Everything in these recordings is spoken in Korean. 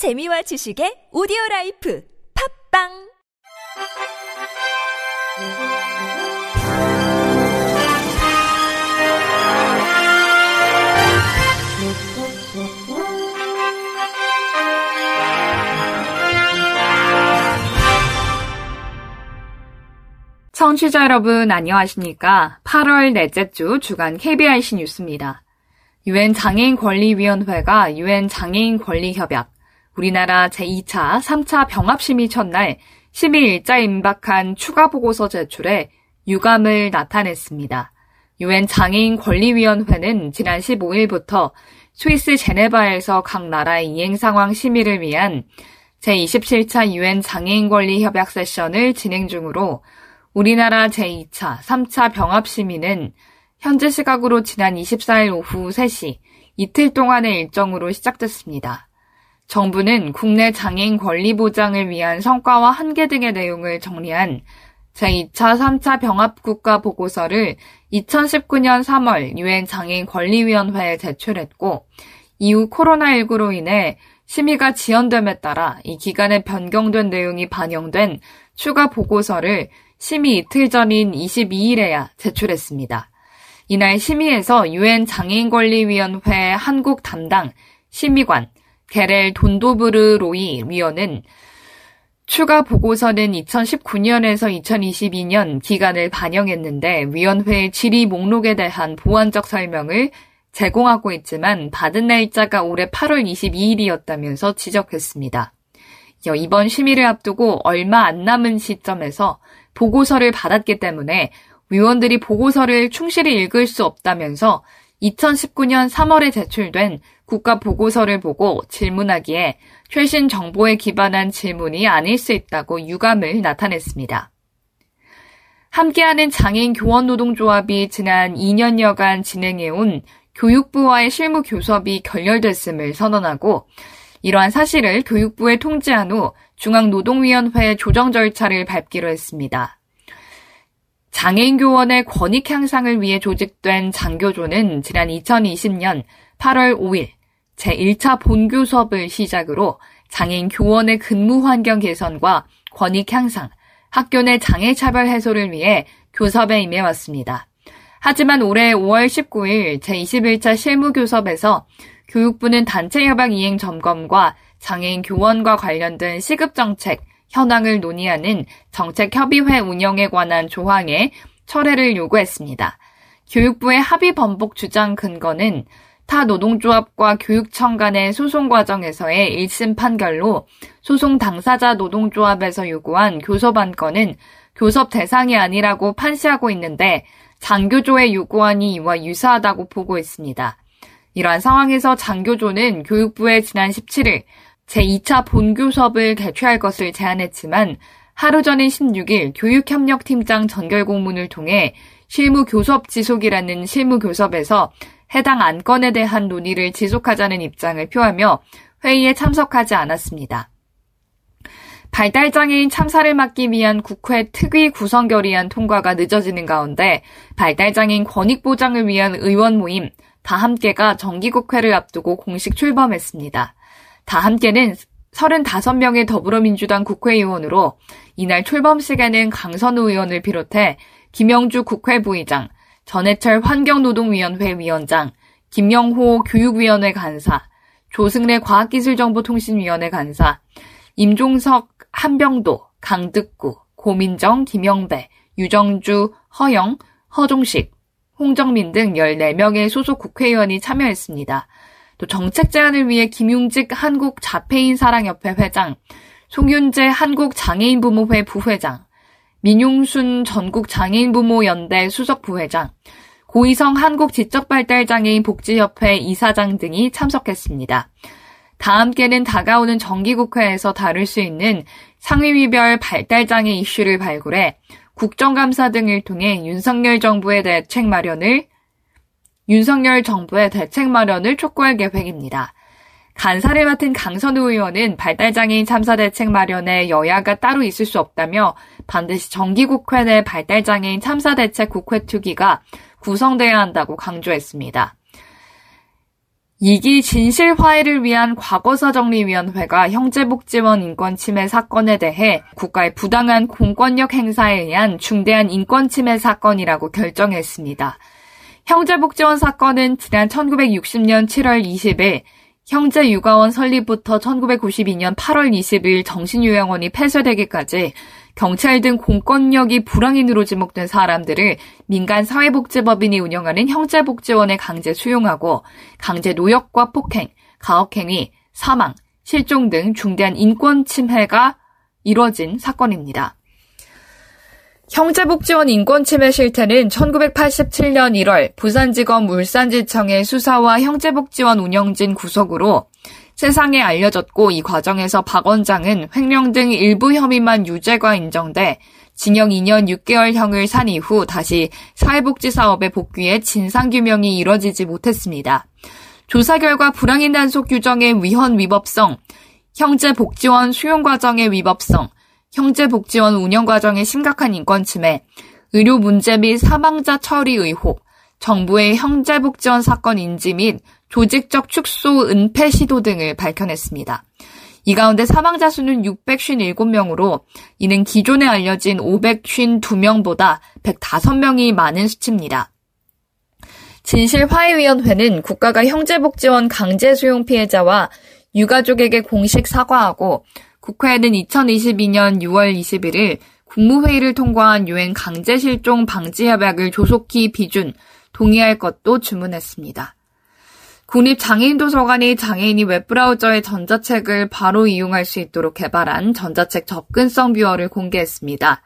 재미와 지식의 오디오 라이프 팝빵 청취자 여러분 안녕하십니까? 8월 넷째 주 주간 KBIC 뉴스입니다. 유엔 장애인 권리위원회가 유엔 장애인 권리 협약, 우리나라 제2차, 3차 병합심의 첫날 심의 일자에 임박한 추가 보고서 제출에 유감을 나타냈습니다. 유엔 장애인 권리위원회는 지난 15일부터 스위스 제네바에서 각 나라의 이행 상황 심의를 위한 제27차 유엔 장애인 권리 협약 세션을 진행 중으로 우리나라 제2차, 3차 병합 심의는 현재 시각으로 지난 24일 오후 3시 이틀 동안의 일정으로 시작됐습니다. 정부는 국내 장애인 권리 보장을 위한 성과와 한계 등의 내용을 정리한 제2차, 3차 병합국가 보고서를 2019년 3월 유엔 장애인 권리위원회에 제출했고 이후 코로나19로 인해 심의가 지연됨에 따라 이 기간에 변경된 내용이 반영된 추가 보고서를 심의 이틀 전인 22일에야 제출했습니다. 이날 심의에서 유엔 장애인 권리위원회 한국 담당 심의관 게렐 돈도브르 로이 위원은 추가 보고서는 2019년에서 2022년 기간을 반영했는데 위원회의 질의 목록에 대한 보완적 설명을 제공하고 있지만 받은 날짜가 올해 8월 22일이었다면서 지적했습니다. 이번 심의를 앞두고 얼마 안 남은 시점에서 보고서를 받았기 때문에 위원들이 보고서를 충실히 읽을 수 없다면서 2019년 3월에 제출된 국가 보고서를 보고 질문하기에 최신 정보에 기반한 질문이 아닐 수 있다고 유감을 나타냈습니다. 함께하는 장애인 교원 노동조합이 지난 2년여간 진행해온 교육부와의 실무 교섭이 결렬됐음을 선언하고 이러한 사실을 교육부에 통지한 후 중앙노동위원회 조정 절차를 밟기로 했습니다. 장애인 교원의 권익 향상을 위해 조직된 장교조는 지난 2020년 8월 5일 제1차 본교 수업을 시작으로 장애인 교원의 근무 환경 개선과 권익 향상, 학교 내 장애 차별 해소를 위해 교섭에 임해왔습니다. 하지만 올해 5월 19일 제21차 실무교섭에서 교육부는 단체 협약 이행 점검과 장애인 교원과 관련된 시급 정책, 현황을 논의하는 정책협의회 운영에 관한 조항에 철회를 요구했습니다. 교육부의 합의 번복 주장 근거는 타 노동조합과 교육청 간의 소송 과정에서의 1심 판결로 소송 당사자 노동조합에서 요구한 교섭 안 건은 교섭 대상이 아니라고 판시하고 있는데 장교조의 요구안이 이와 유사하다고 보고 있습니다. 이러한 상황에서 장교조는 교육부에 지난 17일 제2차 본교 수업을 개최할 것을 제안했지만 하루 전인 16일 교육협력팀장 전결 공문을 통해 실무교섭 지속이라는 실무교섭에서 해당 안건에 대한 논의를 지속하자는 입장을 표하며 회의에 참석하지 않았습니다. 발달장애인 참사를 막기 위한 국회 특위 구성 결의안 통과가 늦어지는 가운데 발달장애인 권익 보장을 위한 의원 모임 다 함께가 정기국회를 앞두고 공식 출범했습니다. 다 함께는 35명의 더불어민주당 국회의원으로 이날 출범식에는 강선우 의원을 비롯해 김영주 국회 부의장, 전해철 환경노동위원회 위원장, 김영호 교육위원회 간사, 조승래 과학기술정보통신위원회 간사, 임종석 한병도, 강득구, 고민정, 김영배, 유정주, 허영, 허종식, 홍정민 등 14명의 소속 국회의원이 참여했습니다. 또 정책 제안을 위해 김용직 한국자폐인 사랑협회 회장, 송윤재 한국장애인부모회 부회장, 민용순 전국장애인부모연대 수석 부회장, 고희성 한국지적발달장애인 복지협회 이사장 등이 참석했습니다. 다 함께는 다가오는 정기국회에서 다룰 수 있는 상위위별 발달장애 이슈를 발굴해 국정감사 등을 통해 윤석열 정부의 대책 마련을 윤석열 정부의 대책 마련을 촉구할 계획입니다. 간사를 맡은 강선우 의원은 발달장애인 참사 대책 마련에 여야가 따로 있을 수 없다며 반드시 정기국회 내 발달장애인 참사 대책 국회 특위가 구성돼야 한다고 강조했습니다. 2기 진실 화해를 위한 과거사 정리위원회가 형제복지원 인권 침해 사건에 대해 국가의 부당한 공권력 행사에 의한 중대한 인권 침해 사건이라고 결정했습니다. 형제복지원 사건은 지난 1960년 7월 20일 형제육아원 설립부터 1992년 8월 20일 정신요양원이 폐쇄되기까지 경찰 등 공권력이 불황인으로 지목된 사람들을 민간 사회복지법인이 운영하는 형제복지원에 강제 수용하고 강제 노역과 폭행, 가혹행위, 사망, 실종 등 중대한 인권 침해가 이뤄진 사건입니다. 형제복지원 인권침해 실태는 1987년 1월 부산지검 울산지청의 수사와 형제복지원 운영진 구속으로 세상에 알려졌고 이 과정에서 박 원장은 횡령 등 일부 혐의만 유죄가 인정돼 징역 2년 6개월형을 산 이후 다시 사회복지 사업에 복귀해 진상규명이 이뤄지지 못했습니다. 조사 결과 불황인 단속 규정의 위헌 위법성, 형제복지원 수용 과정의 위법성, 형제복지원 운영 과정의 심각한 인권 침해, 의료 문제 및 사망자 처리 의혹, 정부의 형제복지원 사건 인지 및 조직적 축소 은폐 시도 등을 밝혀냈습니다. 이 가운데 사망자 수는 657명으로 이는 기존에 알려진 552명보다 105명이 많은 수치입니다. 진실화해위원회는 국가가 형제복지원 강제 수용 피해자와 유가족에게 공식 사과하고 국회에는 2022년 6월 21일 국무회의를 통과한 유엔 강제실종 방지협약을 조속히 비준, 동의할 것도 주문했습니다. 국립장애인도서관이 장애인이 웹브라우저의 전자책을 바로 이용할 수 있도록 개발한 전자책 접근성 뷰어를 공개했습니다.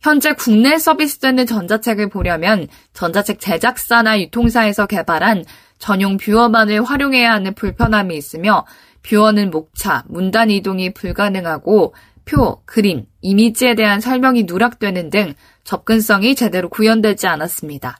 현재 국내 서비스되는 전자책을 보려면 전자책 제작사나 유통사에서 개발한 전용 뷰어만을 활용해야 하는 불편함이 있으며 뷰어는 목차, 문단 이동이 불가능하고 표, 그림, 이미지에 대한 설명이 누락되는 등 접근성이 제대로 구현되지 않았습니다.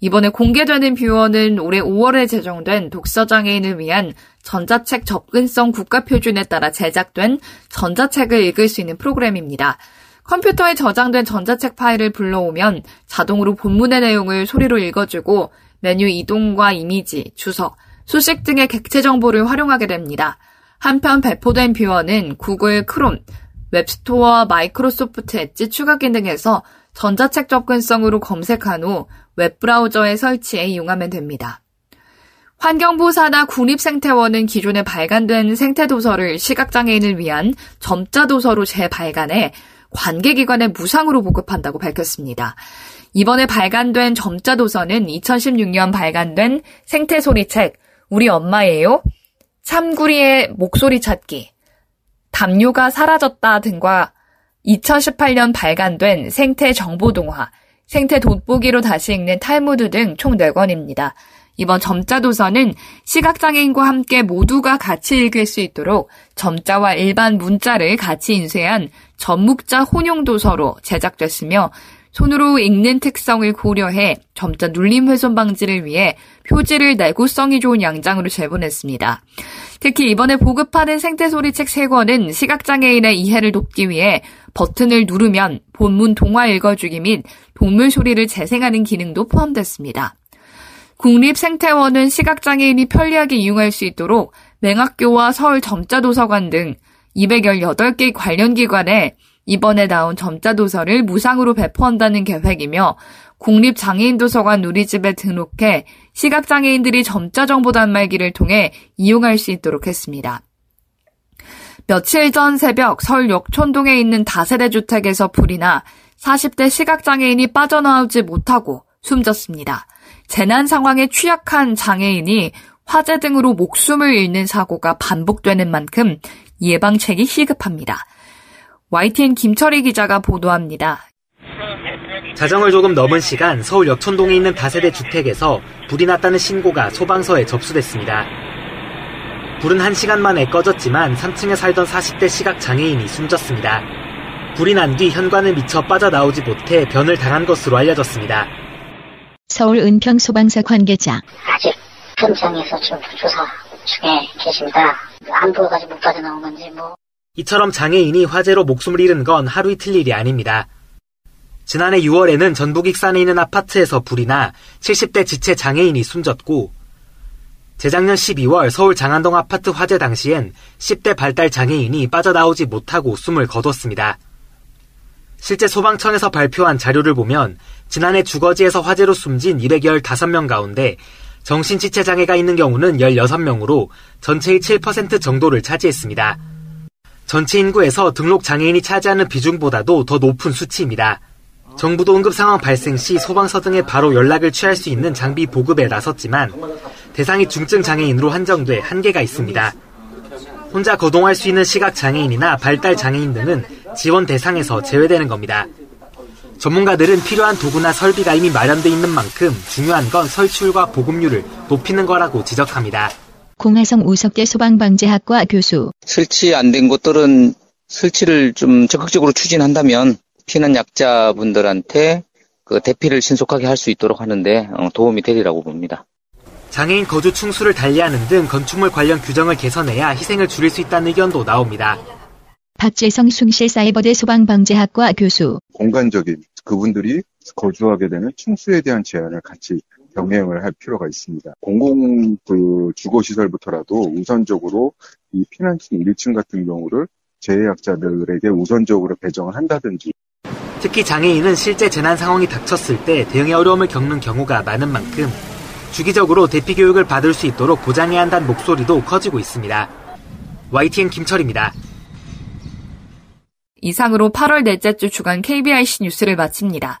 이번에 공개되는 뷰어는 올해 5월에 제정된 독서장애인을 위한 전자책 접근성 국가표준에 따라 제작된 전자책을 읽을 수 있는 프로그램입니다. 컴퓨터에 저장된 전자책 파일을 불러오면 자동으로 본문의 내용을 소리로 읽어주고 메뉴 이동과 이미지, 주석, 수식 등의 객체 정보를 활용하게 됩니다. 한편 배포된 뷰어는 구글 크롬, 웹스토어와 마이크로소프트 엣지 추가 기능에서 전자책 접근성으로 검색한 후 웹브라우저에 설치해 이용하면 됩니다. 환경부 산하 국립생태원은 기존에 발간된 생태도서를 시각장애인을 위한 점자도서로 재발간해 관계기관에 무상으로 보급한다고 밝혔습니다. 이번에 발간된 점자도서는 2016년 발간된 생태소리책 우리 엄마예요? 참구리의 목소리 찾기, 담요가 사라졌다 등과 2018년 발간된 생태 정보 동화, 생태 돋보기로 다시 읽는 탈무드 등 총 4권입니다. 이번 점자 도서는 시각장애인과 함께 모두가 같이 읽을 수 있도록 점자와 일반 문자를 같이 인쇄한 전묵자 혼용 도서로 제작됐으며 손으로 읽는 특성을 고려해 점자 눌림 훼손 방지를 위해 표지를 내구성이 좋은 양장으로 재본했습니다. 특히 이번에 보급하는 생태소리책 3권은 시각장애인의 이해를 돕기 위해 버튼을 누르면 본문 동화 읽어주기 및 동물 소리를 재생하는 기능도 포함됐습니다. 국립생태원은 시각장애인이 편리하게 이용할 수 있도록 맹학교와 서울 점자도서관 등 218개 관련 기관에 이번에 나온 점자 도서를 무상으로 배포한다는 계획이며 국립장애인도서관 누리집에 등록해 시각장애인들이 점자 정보 단말기를 통해 이용할 수 있도록 했습니다. 며칠 전 새벽 서울 역촌동에 있는 다세대 주택에서 불이 나 40대 시각장애인이 빠져나오지 못하고 숨졌습니다. 재난 상황에 취약한 장애인이 화재 등으로 목숨을 잃는 사고가 반복되는 만큼 예방책이 시급합니다. YTN 김철희 기자가 보도합니다. 자정을 조금 넘은 시간 서울 역촌동에 있는 다세대 주택에서 불이 났다는 신고가 소방서에 접수됐습니다. 불은 1시간 만에 꺼졌지만 3층에 살던 40대 시각 장애인이 숨졌습니다. 불이 난 뒤 현관을 미쳐 빠져나오지 못해 변을 당한 것으로 알려졌습니다. 서울 은평 소방서 관계자. 아직 현장에서 지금 조사 중에 계십니다. 안 보여가지고 못 빠져나온 건지 뭐. 이처럼 장애인이 화재로 목숨을 잃은 건 하루 이틀 일이 아닙니다. 지난해 6월에는 전북 익산에 있는 아파트에서 불이 나 70대 지체 장애인이 숨졌고 재작년 12월 서울 장안동 아파트 화재 당시엔 10대 발달 장애인이 빠져나오지 못하고 숨을 거뒀습니다. 실제 소방청에서 발표한 자료를 보면 지난해 주거지에서 화재로 숨진 215명 가운데 정신지체 장애가 있는 경우는 16명으로 전체의 7% 정도를 차지했습니다. 전체 인구에서 등록 장애인이 차지하는 비중보다도 더 높은 수치입니다. 정부도 응급 상황 발생 시 소방서 등에 바로 연락을 취할 수 있는 장비 보급에 나섰지만 대상이 중증 장애인으로 한정돼 한계가 있습니다. 혼자 거동할 수 있는 시각 장애인이나 발달 장애인 등은 지원 대상에서 제외되는 겁니다. 전문가들은 필요한 도구나 설비가 이미 마련돼 있는 만큼 중요한 건 설치율과 보급률을 높이는 거라고 지적합니다. 공화성 우석대 소방방재학과 교수 설치 안 된 곳들은 설치를 좀 적극적으로 추진한다면 피난 약자분들한테 그 대피를 신속하게 할 수 있도록 하는데 어, 도움이 되리라고 봅니다. 장애인 거주 충수를 달리하는 등 건축물 관련 규정을 개선해야 희생을 줄일 수 있다는 의견도 나옵니다. 박재성 숭실 사이버대 소방방재학과 교수 공간적인 그분들이 거주하게 되는 충수에 대한 제한을 같이 병행을 할 필요가 있습니다. 공공 그 주거 시설부터라도 우선적으로 이 피난층 1층 같은 경우를 재해약자들에게 우선적으로 배정을 한다든지 특히 장애인은 실제 재난 상황이 닥쳤을 때 대응에 어려움을 겪는 경우가 많은 만큼 주기적으로 대피 교육을 받을 수 있도록 보장해야 한다는 목소리도 커지고 있습니다. YTN 김철입니다. 이상으로 8월 넷째 주 주간 KBIC 뉴스를 마칩니다.